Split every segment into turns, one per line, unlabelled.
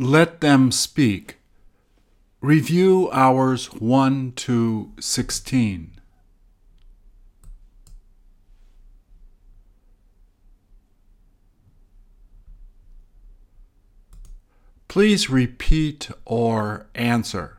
Let them speak. Review hours 1 to 16. Please repeat or answer.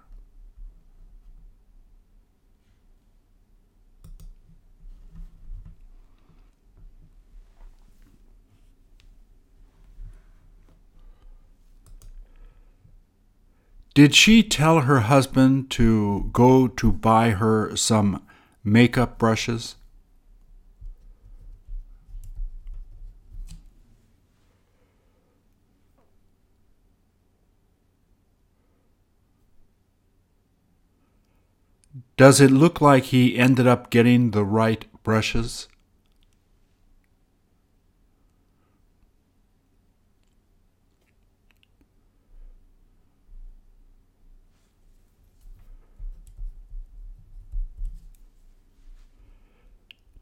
Did she tell her husband to go to buy her some makeup brushes? Does it look like he ended up getting the right brushes?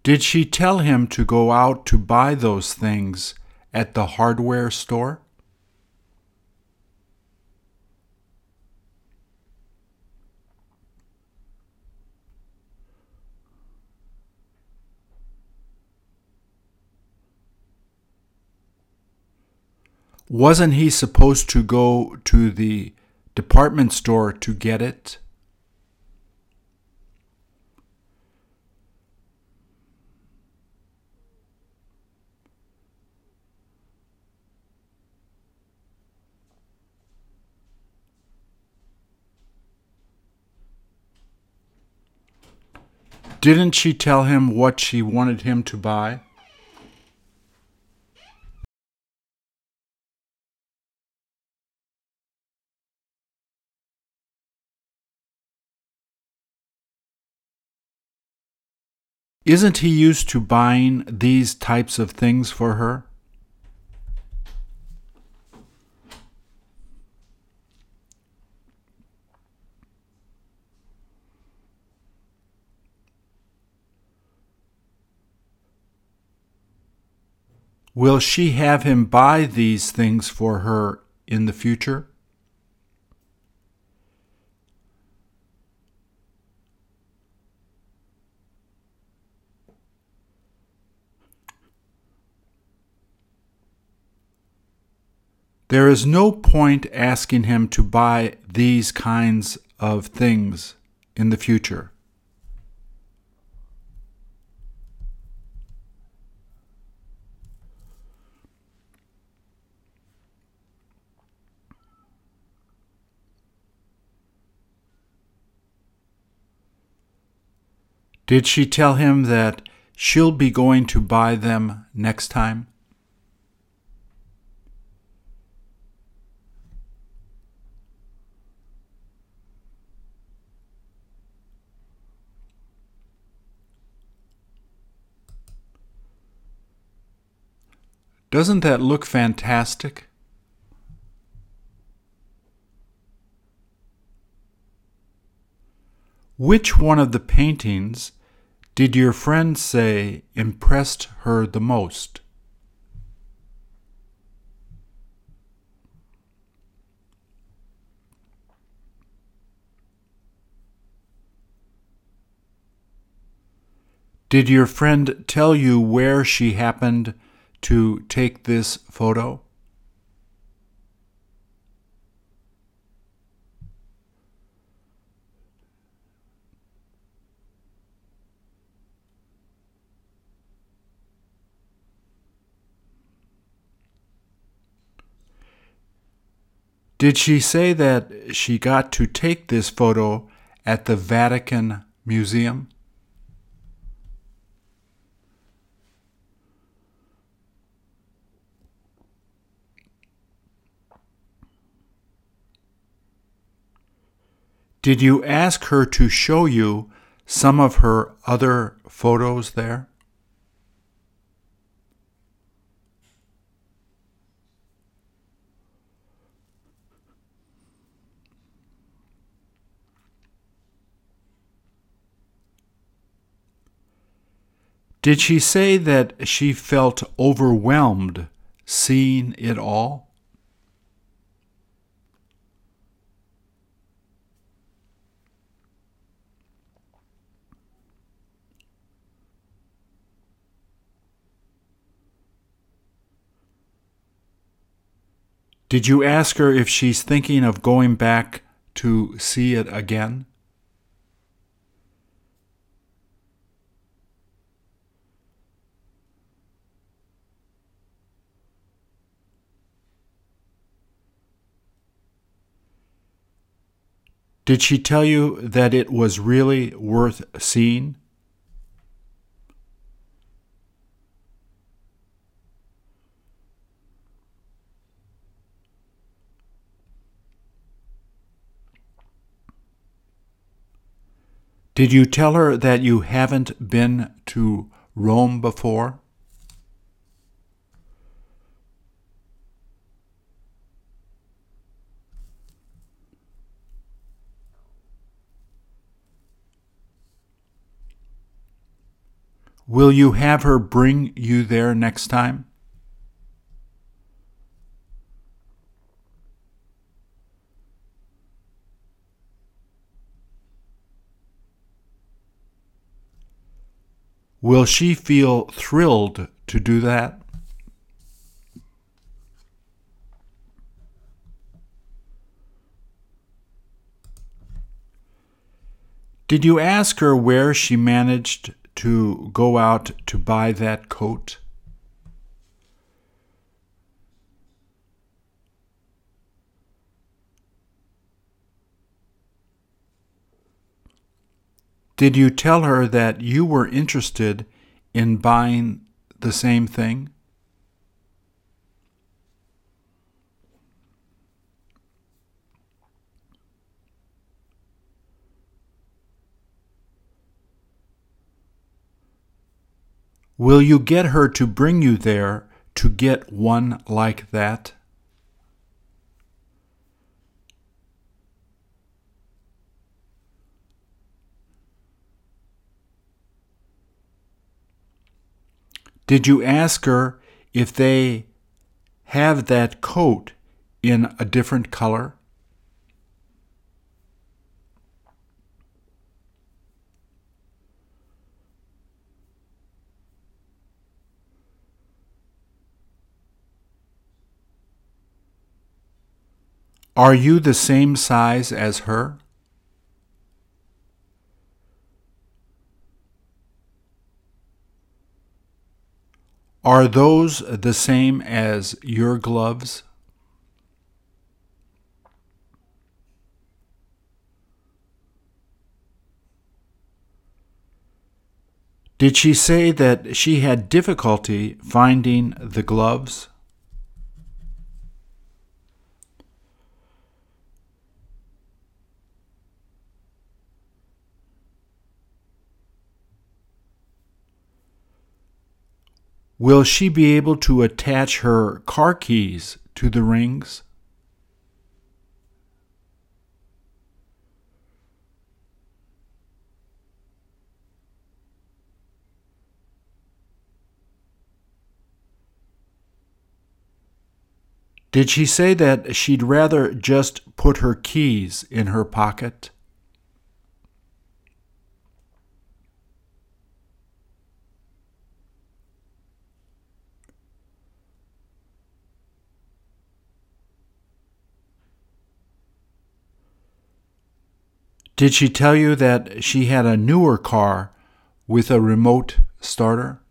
Did she tell him to go out to buy those things at the hardware store? Wasn't he supposed to go to the department store to get it? Didn't she tell him what she wanted him to buy? Isn't he used to buying these types of things for her? Will she have him buy these things for her in the future? There is no point asking him to buy these kinds of things in the future. Did she tell him that she'll be going to buy them next time? Doesn't that look fantastic? Which one of the paintings did your friend say impressed her the most? Did your friend tell you where she happened to take this photo? Did she say that she got to take this photo at the Vatican Museum? Did you ask her to show you some of her other photos there? Did she say that she felt overwhelmed seeing it all? Did you ask her if she's thinking of going back to see it again? Did she tell you that it was really worth seeing? Did you tell her that you haven't been to Rome before? Will you have her bring you there next time? Will she feel thrilled to do that? Did you ask her where she managed to go out to buy that coat? Did you tell her that you were interested in buying the same thing? Will you get her to bring you there to get one like that? Did you ask her if they have that coat in a different color? Are you the same size as her? Are those the same as your gloves? Did she say that she had difficulty finding the gloves? Will she be able to attach her car keys to the rings? Did she say that she'd rather just put her keys in her pocket? Did she tell you that she had a newer car with a remote starter?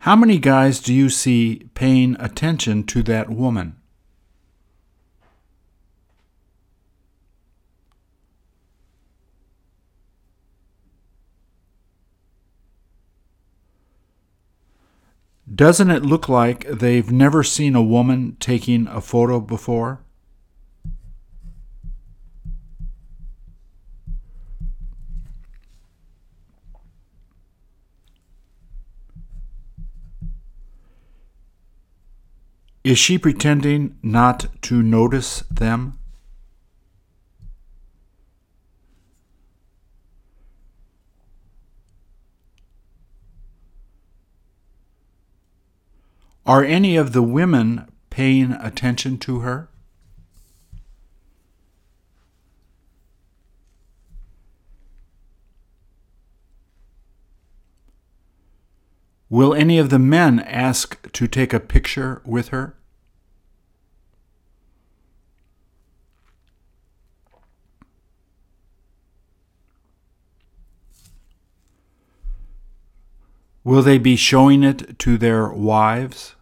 How many guys do you see paying attention to that woman? Doesn't it look like they've never seen a woman taking a photo before? Is she pretending not to notice them? Are any of the women paying attention to her? Will any of the men ask to take a picture with her? Will they be showing it to their wives?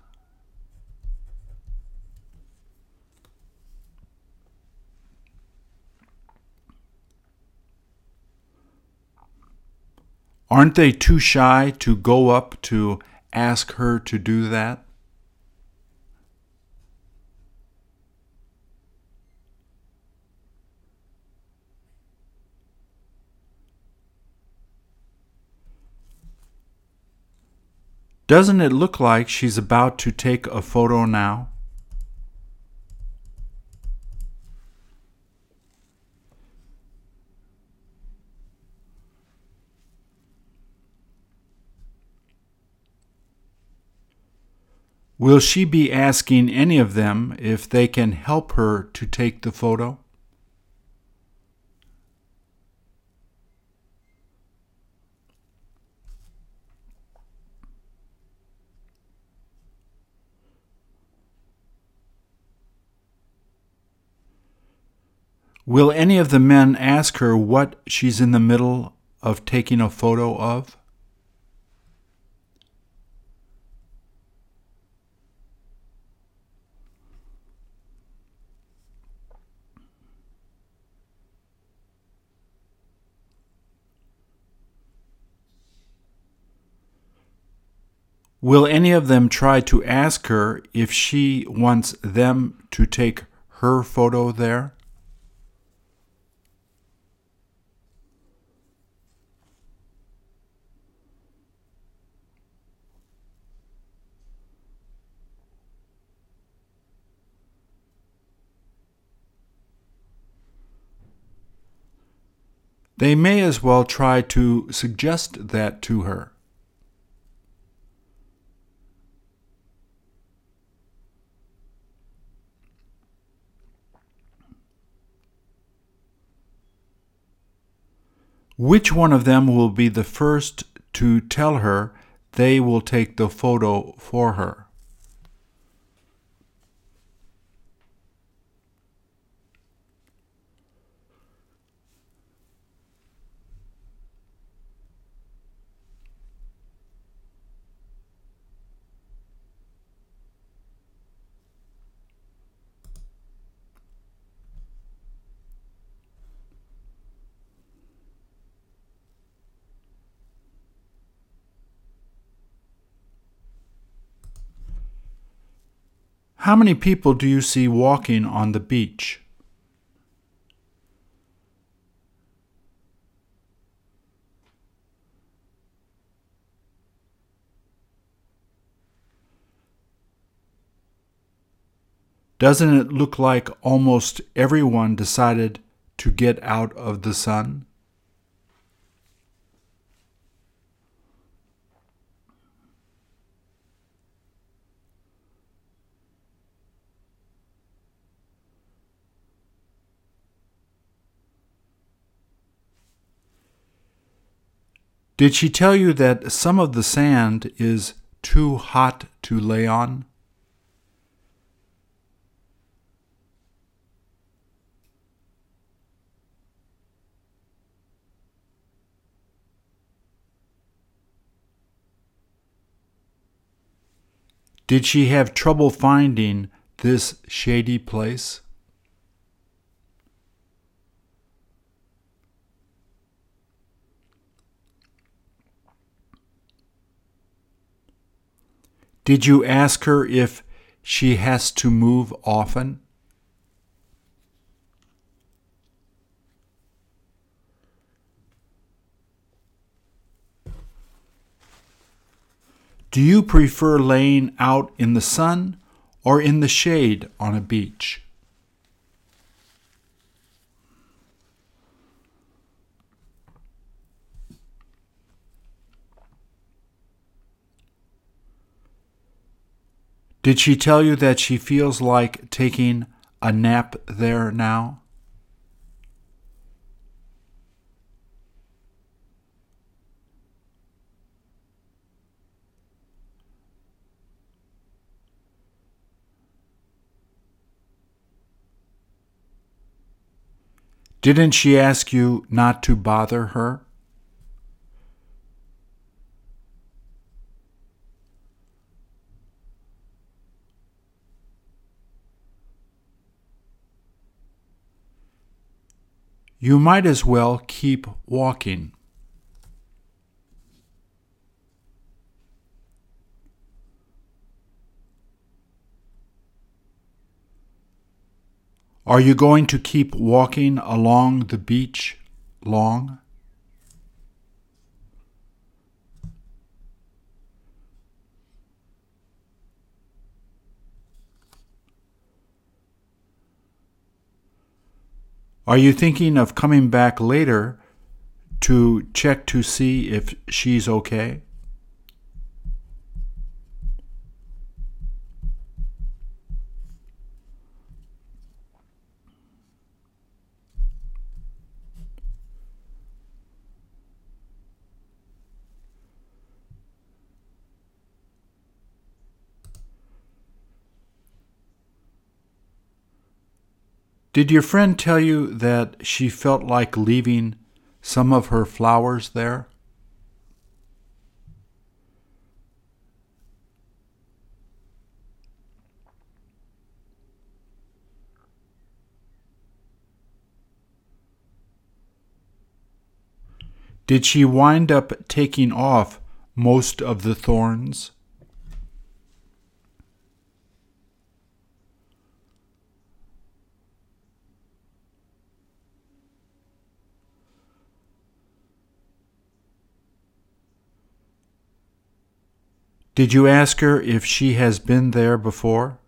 Aren't they too shy to go up to ask her to do that? Doesn't it look like she's about to take a photo now? Will she be asking any of them if they can help her to take the photo? Will any of the men ask her what she's in the middle of taking a photo of? Will any of them try to ask her if she wants them to take her photo there? They may as well try to suggest that to her. Which one of them will be the first to tell her they will take the photo for her? How many people do you see walking on the beach? Doesn't it look like almost everyone decided to get out of the sun? Did she tell you that some of the sand is too hot to lay on? Did she have trouble finding this shady place? Did you ask her if she has to move often? Do you prefer laying out in the sun or in the shade on a beach? Did she tell you that she feels like taking a nap there now? Didn't she ask you not to bother her? You might as well keep walking. Are you going to keep walking along the beach long? Are you thinking of coming back later to check to see if she's okay? Did your friend tell you that she felt like leaving some of her flowers there? Did she wind up taking off most of the thorns? Did you ask her if she has been there before?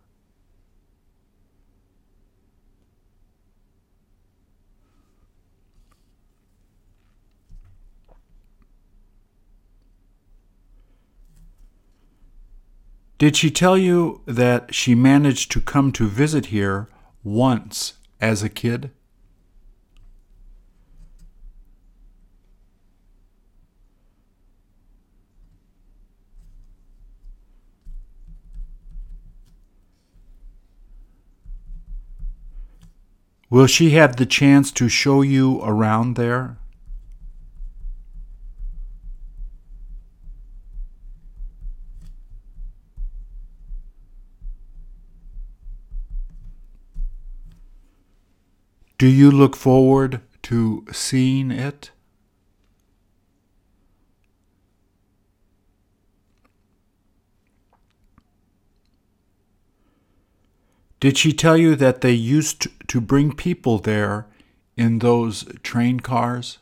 Did she tell you that she managed to come to visit here once as a kid? Will she have the chance to show you around there? Do you look forward to seeing it? Did she tell you that they used to bring people there in those train cars?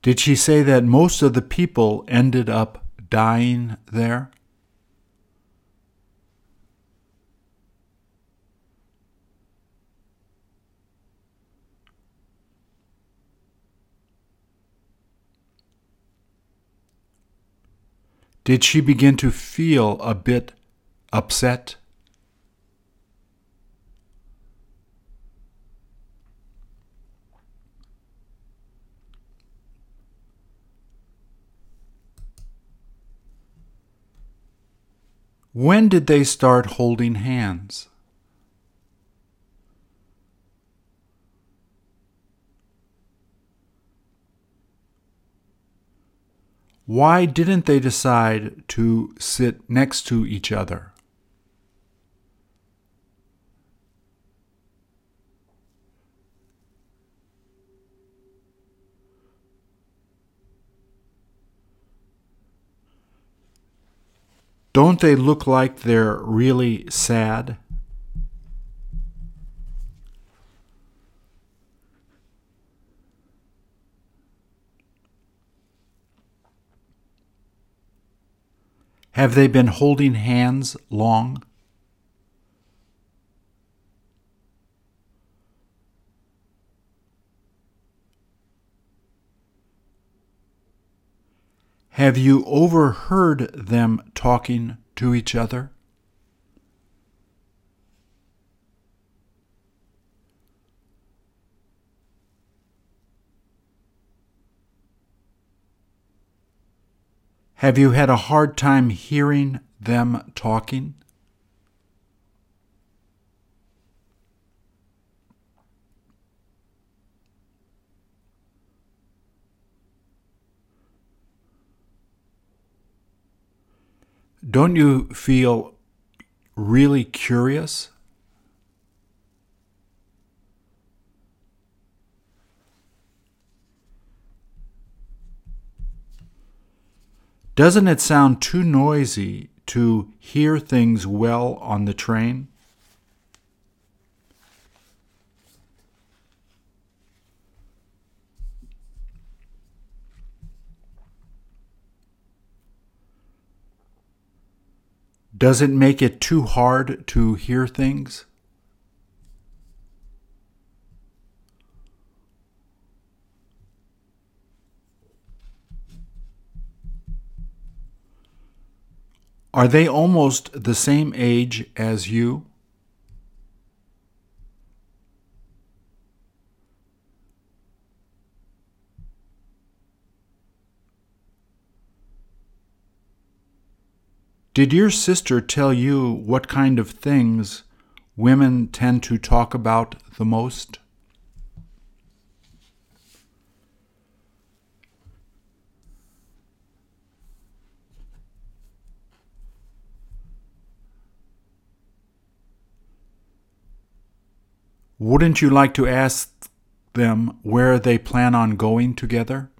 Did she say that most of the people ended up dying there? Did she begin to feel a bit upset? When did they start holding hands? Why didn't they decide to sit next to each other? Don't they look like they're really sad? Have they been holding hands long? Have you overheard them talking to each other? Have you had a hard time hearing them talking? Don't you feel really curious? Doesn't it sound too noisy to hear things well on the train? Does it make it too hard to hear things? Are they almost the same age as you? Did your sister tell you what kind of things women tend to talk about the most? Wouldn't you like to ask them where they plan on going together?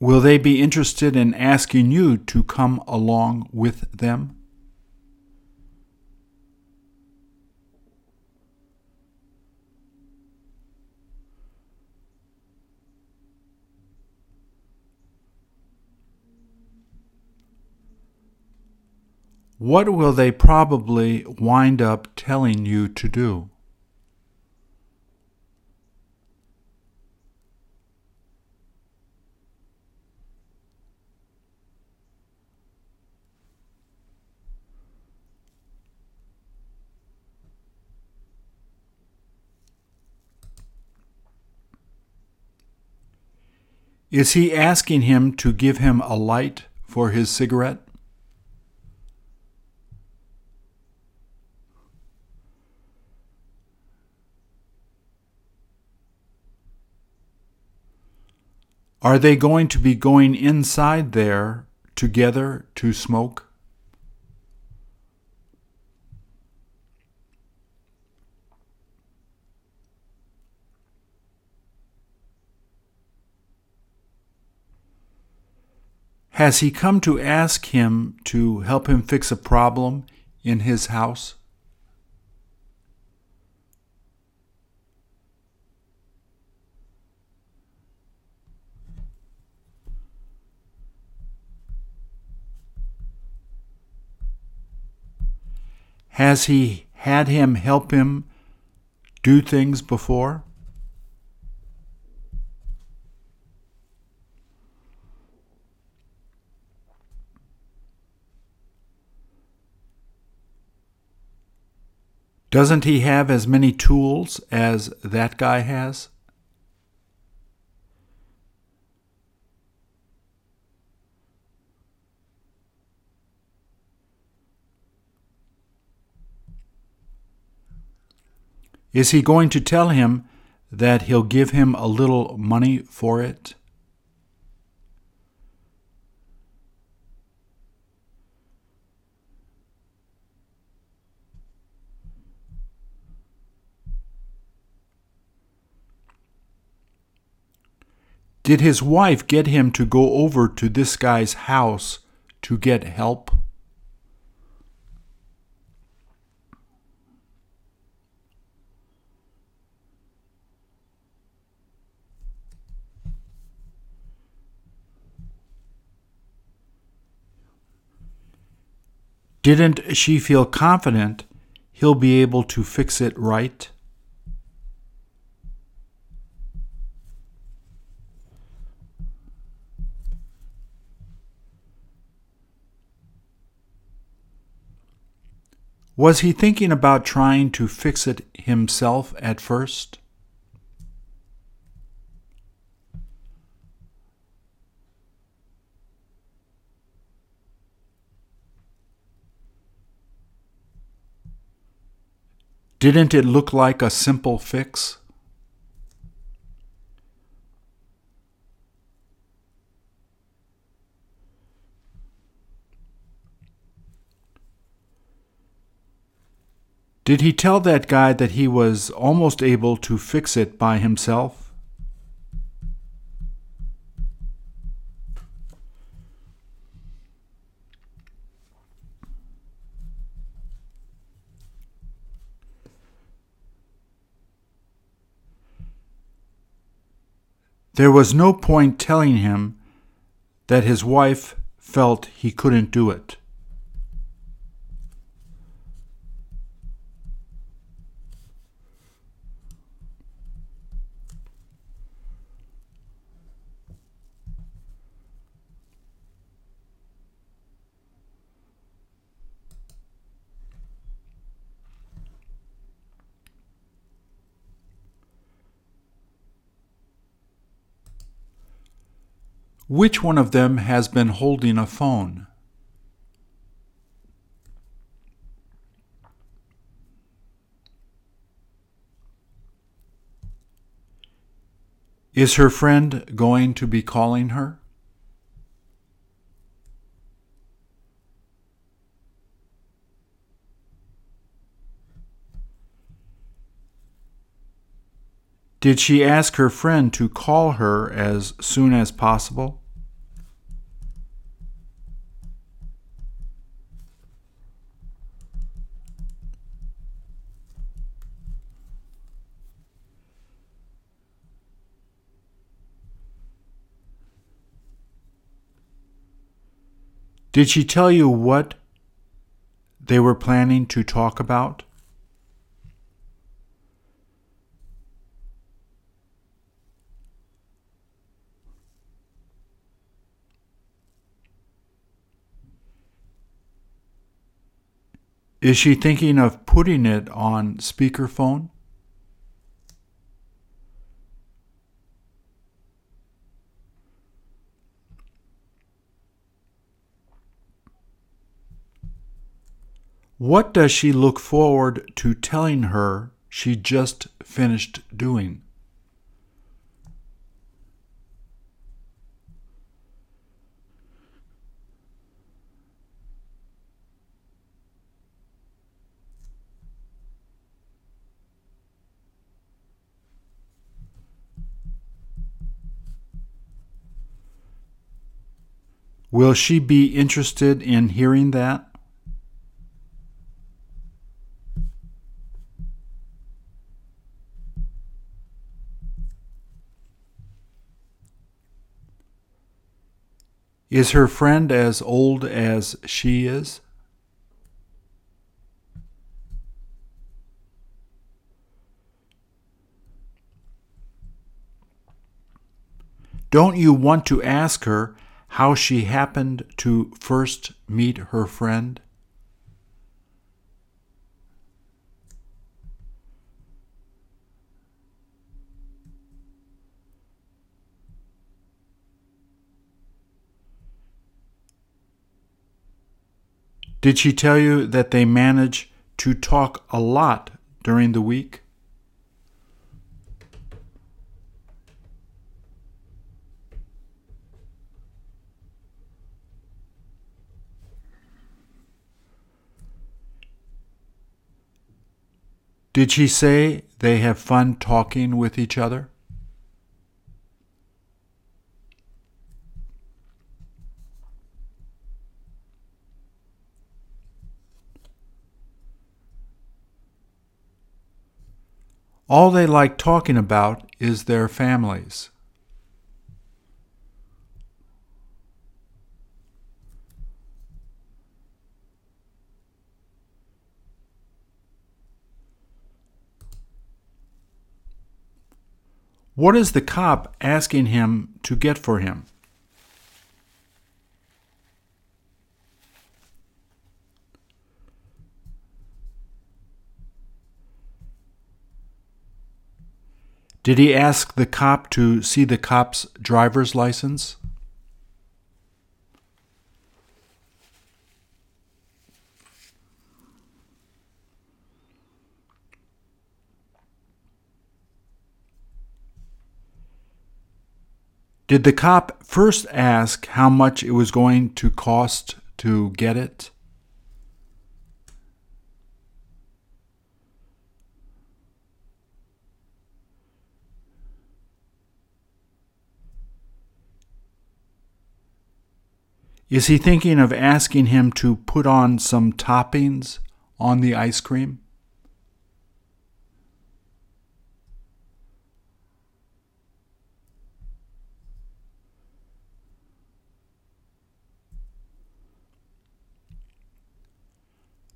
Will they be interested in asking you to come along with them? What will they probably wind up telling you to do? Is he asking him to give him a light for his cigarette? Are they going to be going inside there together to smoke? Has he come to ask him to help him fix a problem in his house? Has he had him help him do things before? Doesn't he have as many tools as that guy has? Is he going to tell him that he'll give him a little money for it? Did his wife get him to go over to this guy's house to get help? Didn't she feel confident he'll be able to fix it right? Was he thinking about trying to fix it himself at first? Didn't it look like a simple fix? Did he tell that guy that he was almost able to fix it by himself? There was no point telling him that his wife felt he couldn't do it. Which one of them has been holding a phone? Is her friend going to be calling her? Did she ask her friend to call her as soon as possible? Did she tell you what they were planning to talk about? Is she thinking of putting it on speakerphone? What does she look forward to telling her she just finished doing? Will she be interested in hearing that? Is her friend as old as she is? Don't you want to ask her how she happened to first meet her friend? Did she tell you that they manage to talk a lot during the week? Did she say they have fun talking with each other? All they like talking about is their families. What is the cop asking him to get for him? Did he ask the cop to see the cop's driver's license? Did the cop first ask how much it was going to cost to get it? Is he thinking of asking him to put on some toppings on the ice cream?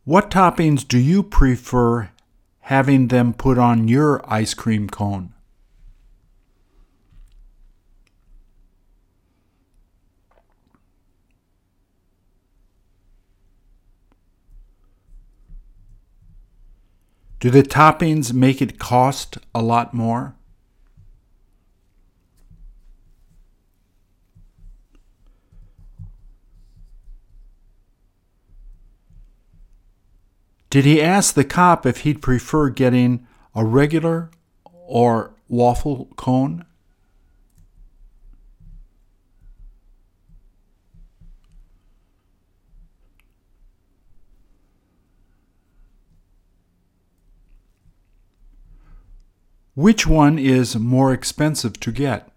What toppings do you prefer having them put on your ice cream cone? Do the toppings make it cost a lot more? Did he ask the cop if he'd prefer getting a regular or waffle cone? Which one is more expensive to get?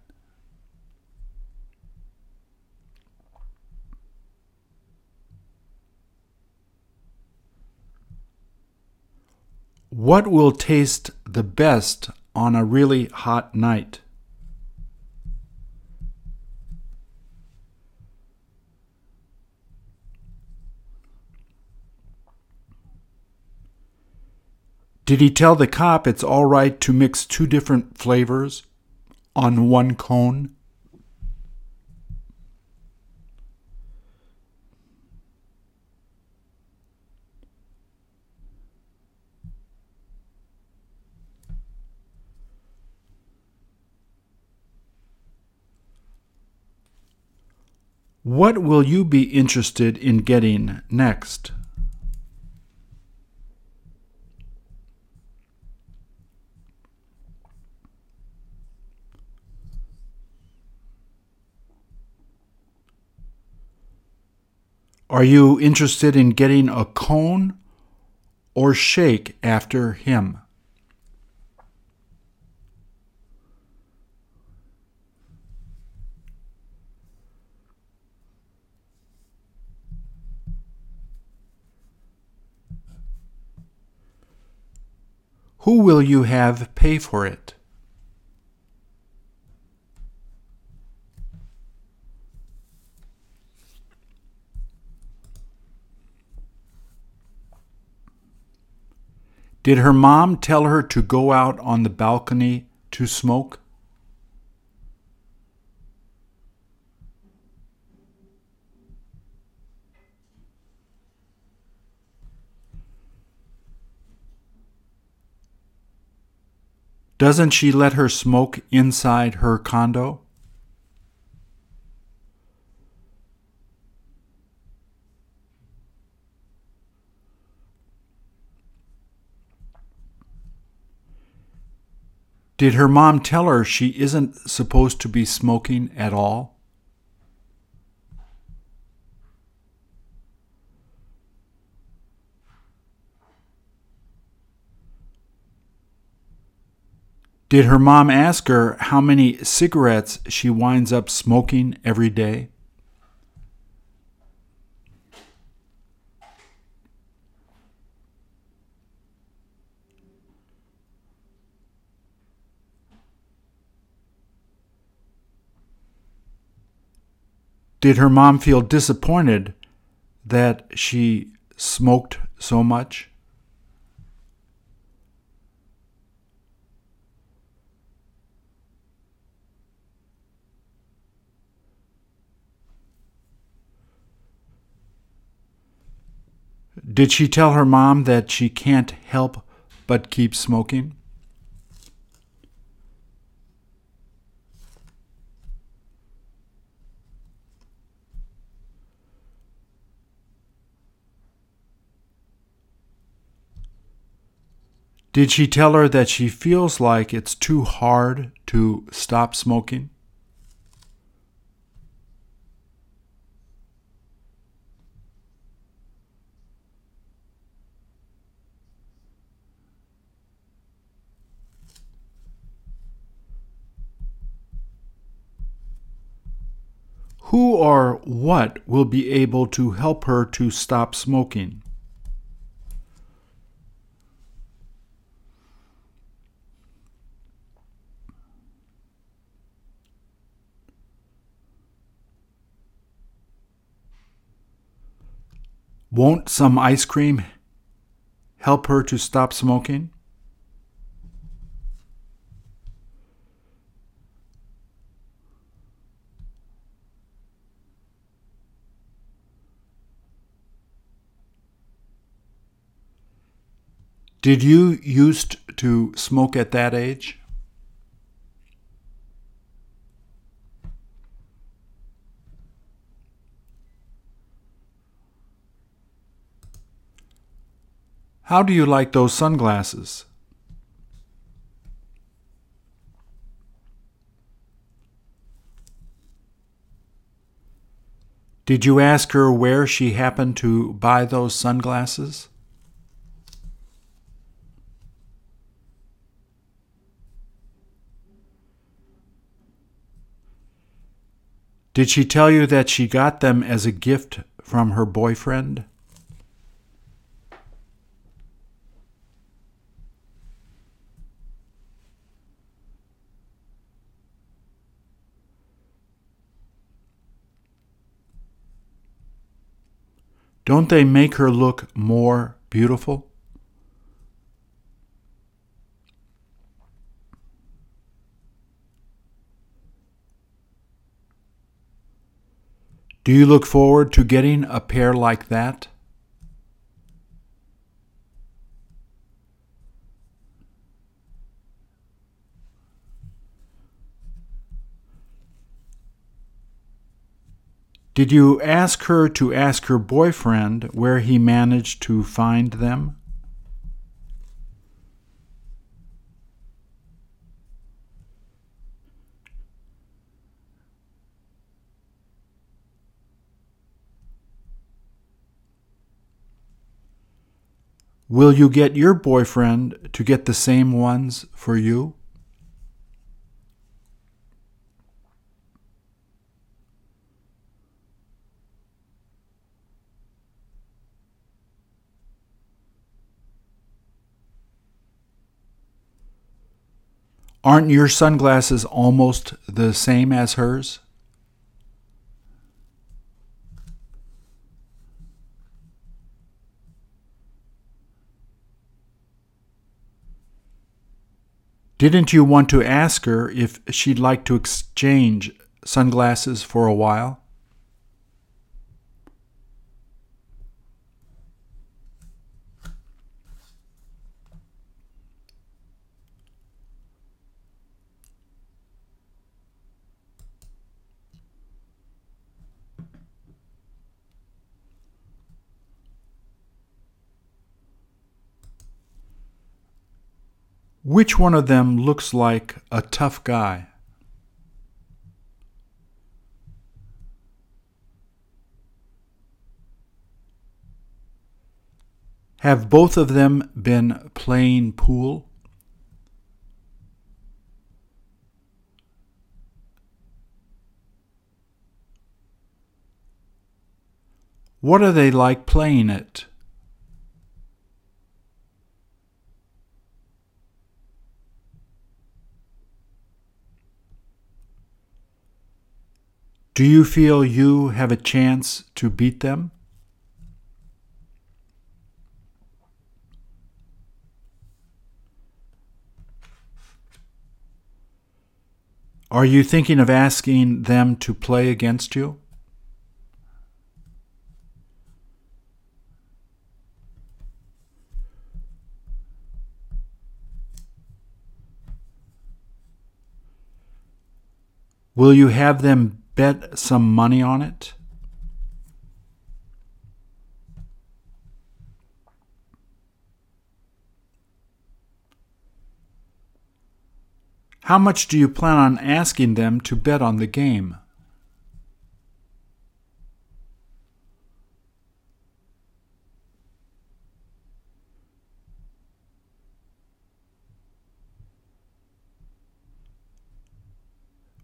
What will taste the best on a really hot night? Did he tell the cop it's all right to mix two different flavors on one cone? What will you be interested in getting next? Are you interested in getting a cone or shake after him? Who will you have pay for it? Did her mom tell her to go out on the balcony to smoke? Doesn't she let her smoke inside her condo? Did her mom tell her she isn't supposed to be smoking at all? Did her mom ask her how many cigarettes she winds up smoking every day? Did her mom feel disappointed that she smoked so much? Did she tell her mom that she can't help but keep smoking? Did she tell her that she feels like it's too hard to stop smoking? Who or what will be able to help her to stop smoking? Won't some ice cream help her to stop smoking? Did you used to smoke at that age? How do you like those sunglasses? Did you ask her where she happened to buy those sunglasses? Did she tell you that she got them as a gift from her boyfriend? Don't they make her look more beautiful? Do you look forward to getting a pair like that? Did you ask her to ask her boyfriend where he managed to find them? Will you get your boyfriend to get the same ones for you? Aren't your sunglasses almost the same as hers? Didn't you want to ask her if she'd like to exchange sunglasses for a while? Which one of them looks like a tough guy? Have both of them been playing pool? What are they like playing it? Do you feel you have a chance to beat them? Are you thinking of asking them to play against you? Will you have them bet some money on it? How much do you plan on asking them to bet on the game?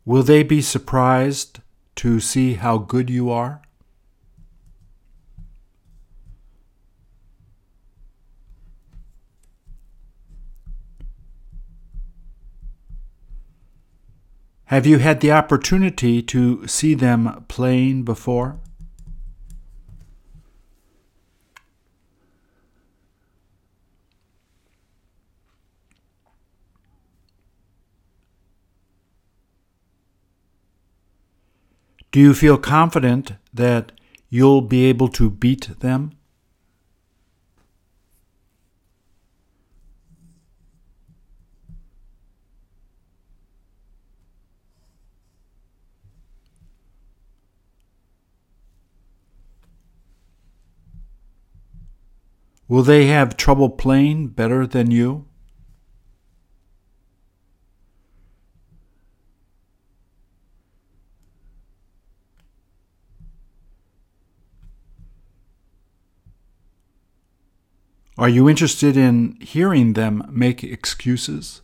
Will they be surprised to see how good you are? Have you had the opportunity to see them playing before? Do you feel confident that you'll be able to beat them? Will they have trouble playing better than you? Are you interested in hearing them make excuses?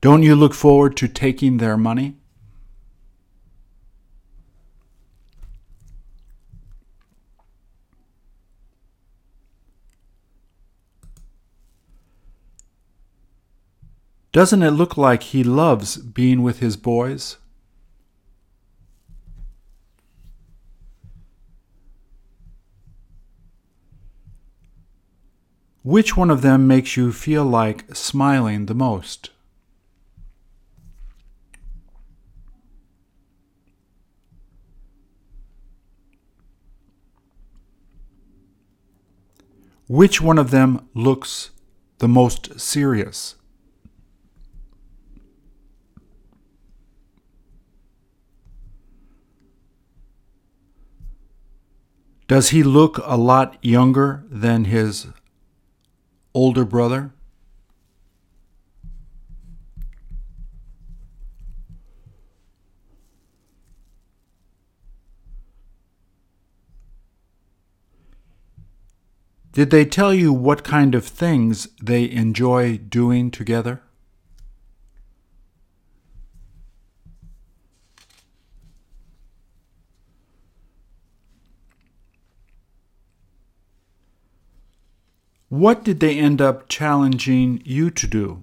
Don't you look forward to taking their money? Doesn't it look like he loves being with his boys? Which one of them makes you feel like smiling the most? Which one of them looks the most serious? Does he look a lot younger than his older brother? Did they tell you what kind of things they enjoy doing together? What did they end up challenging you to do?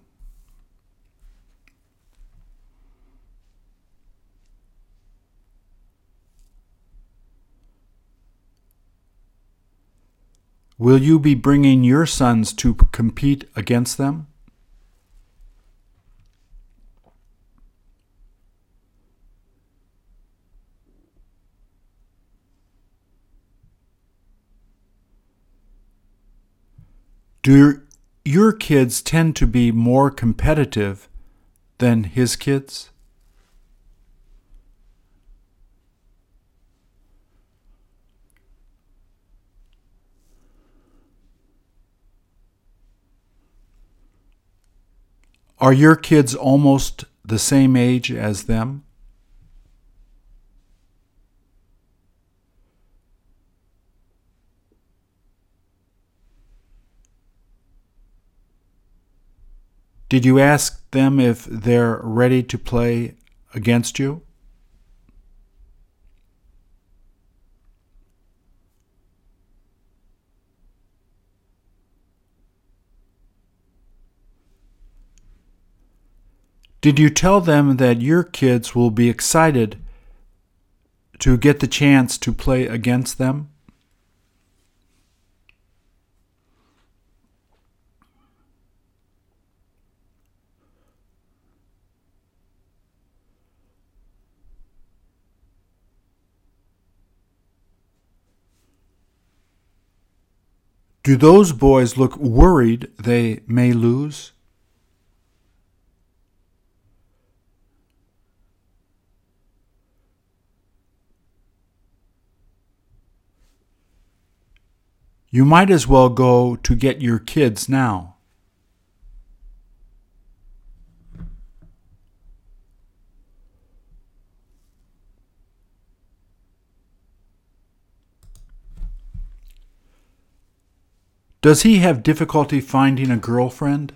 Will you be bringing your sons to compete against them? Do your kids tend to be more competitive than his kids? Are your kids almost the same age as them? Did you ask them if they're ready to play against you? Did you tell them that your kids will be excited to get the chance to play against them? Do those boys look worried they may lose? You might as well go to get your kids now. Does he have difficulty finding a girlfriend?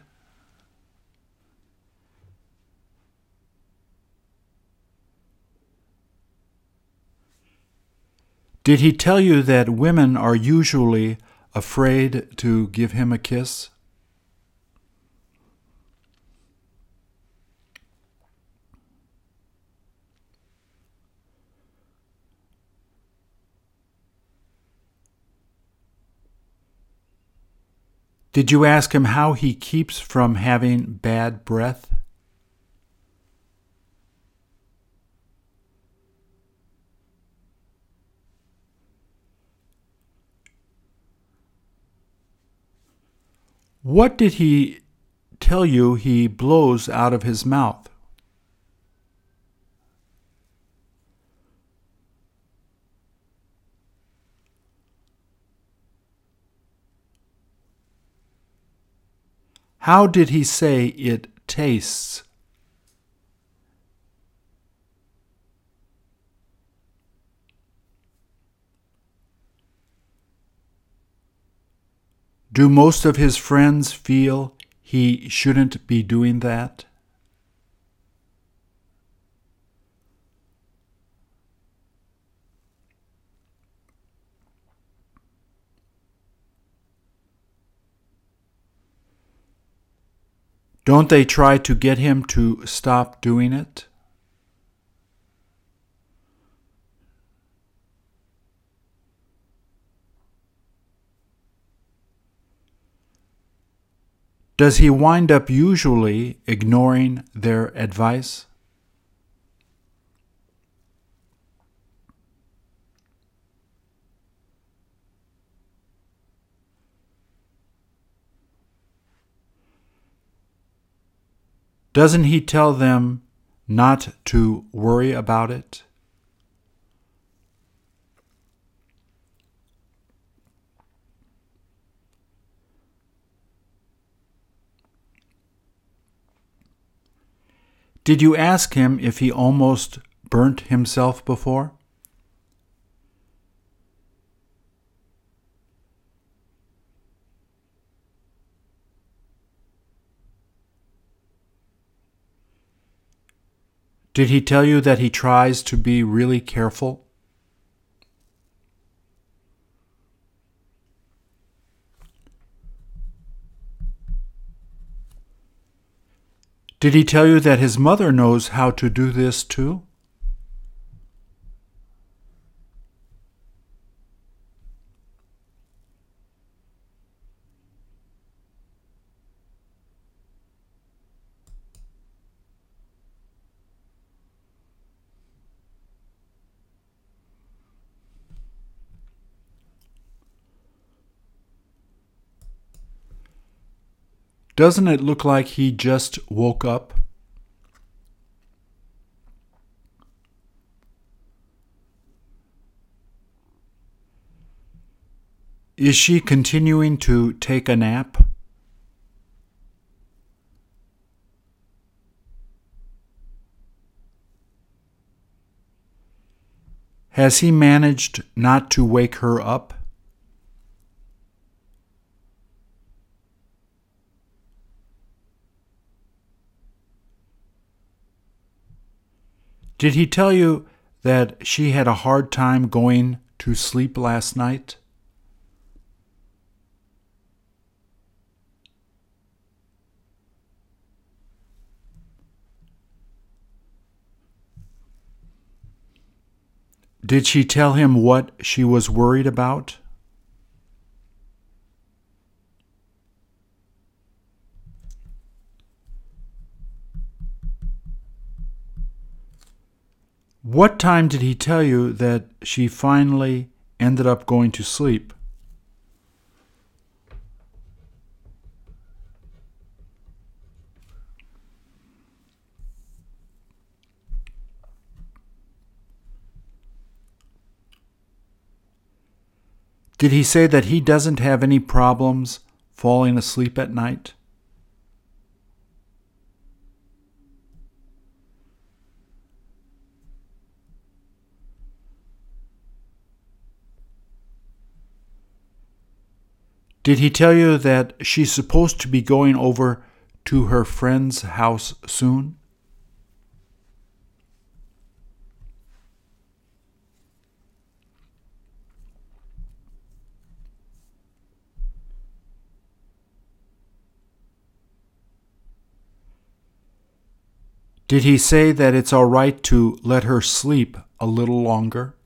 Did he tell you that women are usually afraid to give him a kiss? Did you ask him how he keeps from having bad breath? What did he tell you he blows out of his mouth? How did he say it tastes? Do most of his friends feel he shouldn't be doing that? Don't they try to get him to stop doing it? Does he wind up usually ignoring their advice? Doesn't he tell them not to worry about it? Did you ask him if he almost burnt himself before? Did he tell you that he tries to be really careful? Did he tell you that his mother knows how to do this too? Doesn't it look like he just woke up? Is she continuing to take a nap? Has he managed not to wake her up? Did he tell you that she had a hard time going to sleep last night? Did she tell him what she was worried about? What time did he tell you that she finally ended up going to sleep? Did he say that he doesn't have any problems falling asleep at night? Did he tell you that she's supposed to be going over to her friend's house soon? Did he say that it's all right to let her sleep a little longer?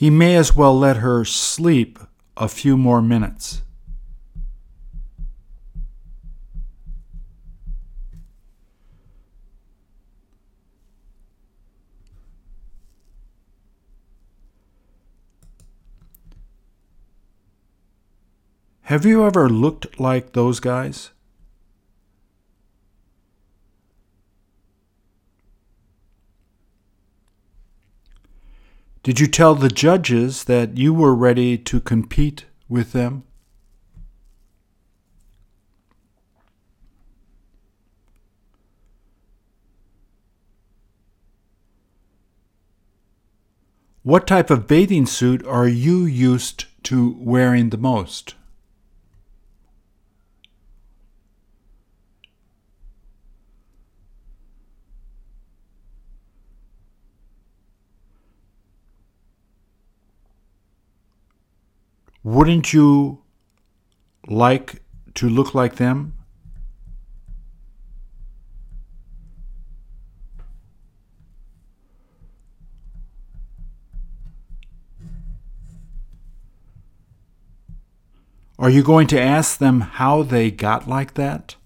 He may as well let her sleep a few more minutes. Have you ever looked like those guys? Did you tell the judges that you were ready to compete with them? What type of bathing suit are you used to wearing the most? Wouldn't you like to look like them? Are you going to ask them how they got like that?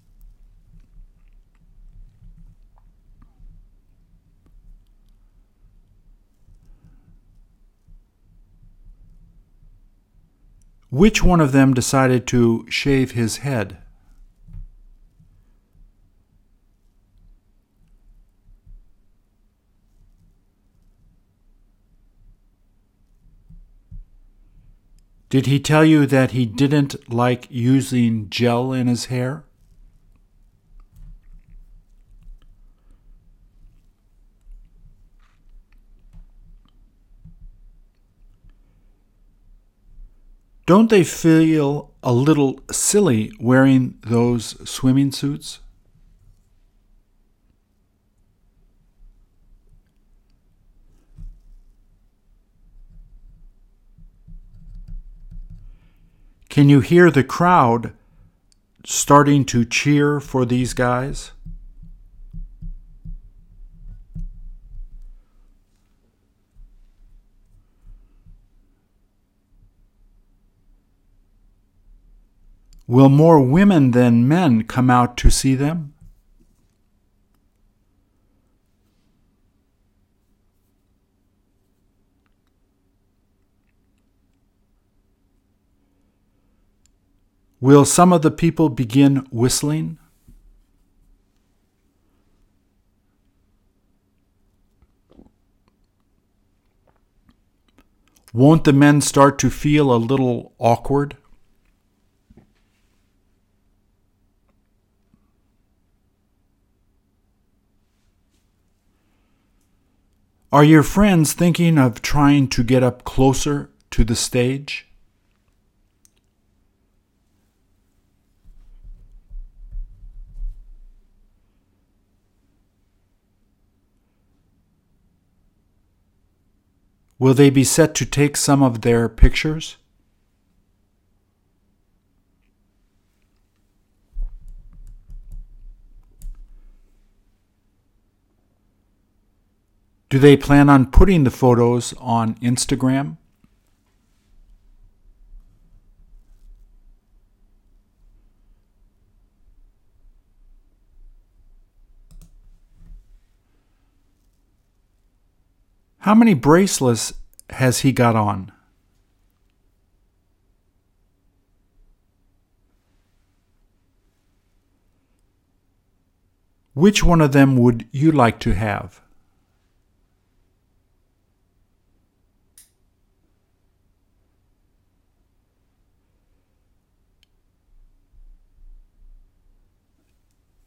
Which one of them decided to shave his head? Did he tell you that he didn't like using gel in his hair? Don't they feel a little silly wearing those swimming suits? Can you hear the crowd starting to cheer for these guys? Will more women than men come out to see them? Will some of the people begin whistling? Won't the men start to feel a little awkward? Are your friends thinking of trying to get up closer to the stage? Will they be set to take some of their pictures? Do they plan on putting the photos on Instagram? How many bracelets has he got on? Which one of them would you like to have?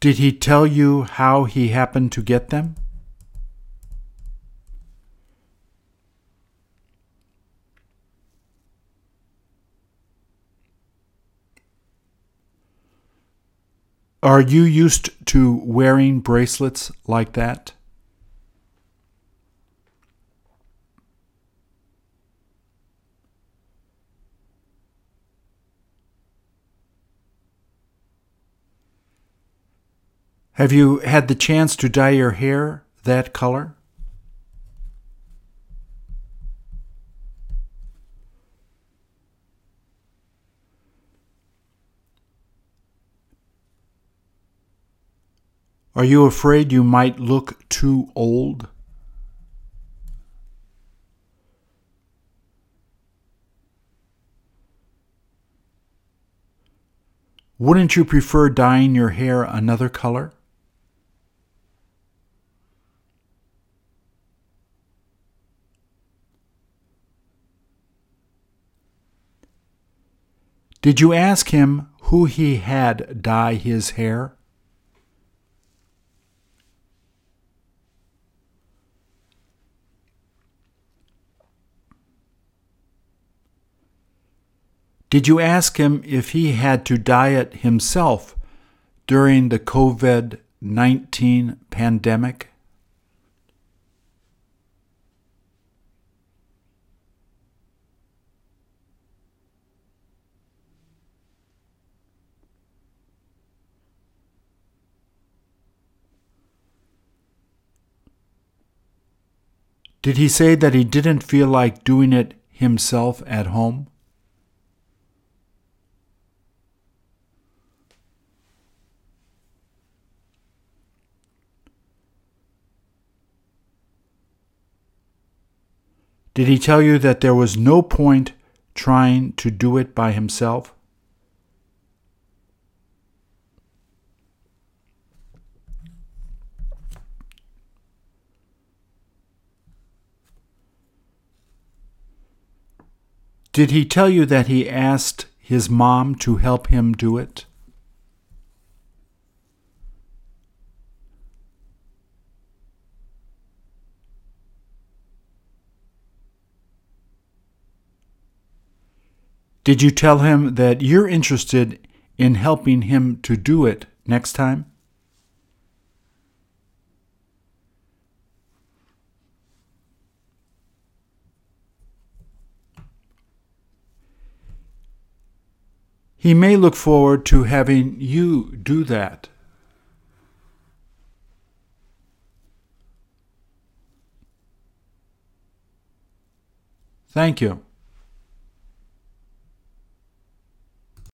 Did he tell you how he happened to get them? Are you used to wearing bracelets like that? Have you had the chance to dye your hair that color? Are you afraid you might look too old? Wouldn't you prefer dyeing your hair another color? Did you ask him who he had dye his hair? Did you ask him if he had to dye it himself during the COVID 19 pandemic? Did he say that he didn't feel like doing it himself at home? Did he tell you that there was no point trying to do it by himself? Did he tell you that he asked his mom to help him do it? Did you tell him that you're interested in helping him to do it next time? He may look forward to having you do that. Thank you.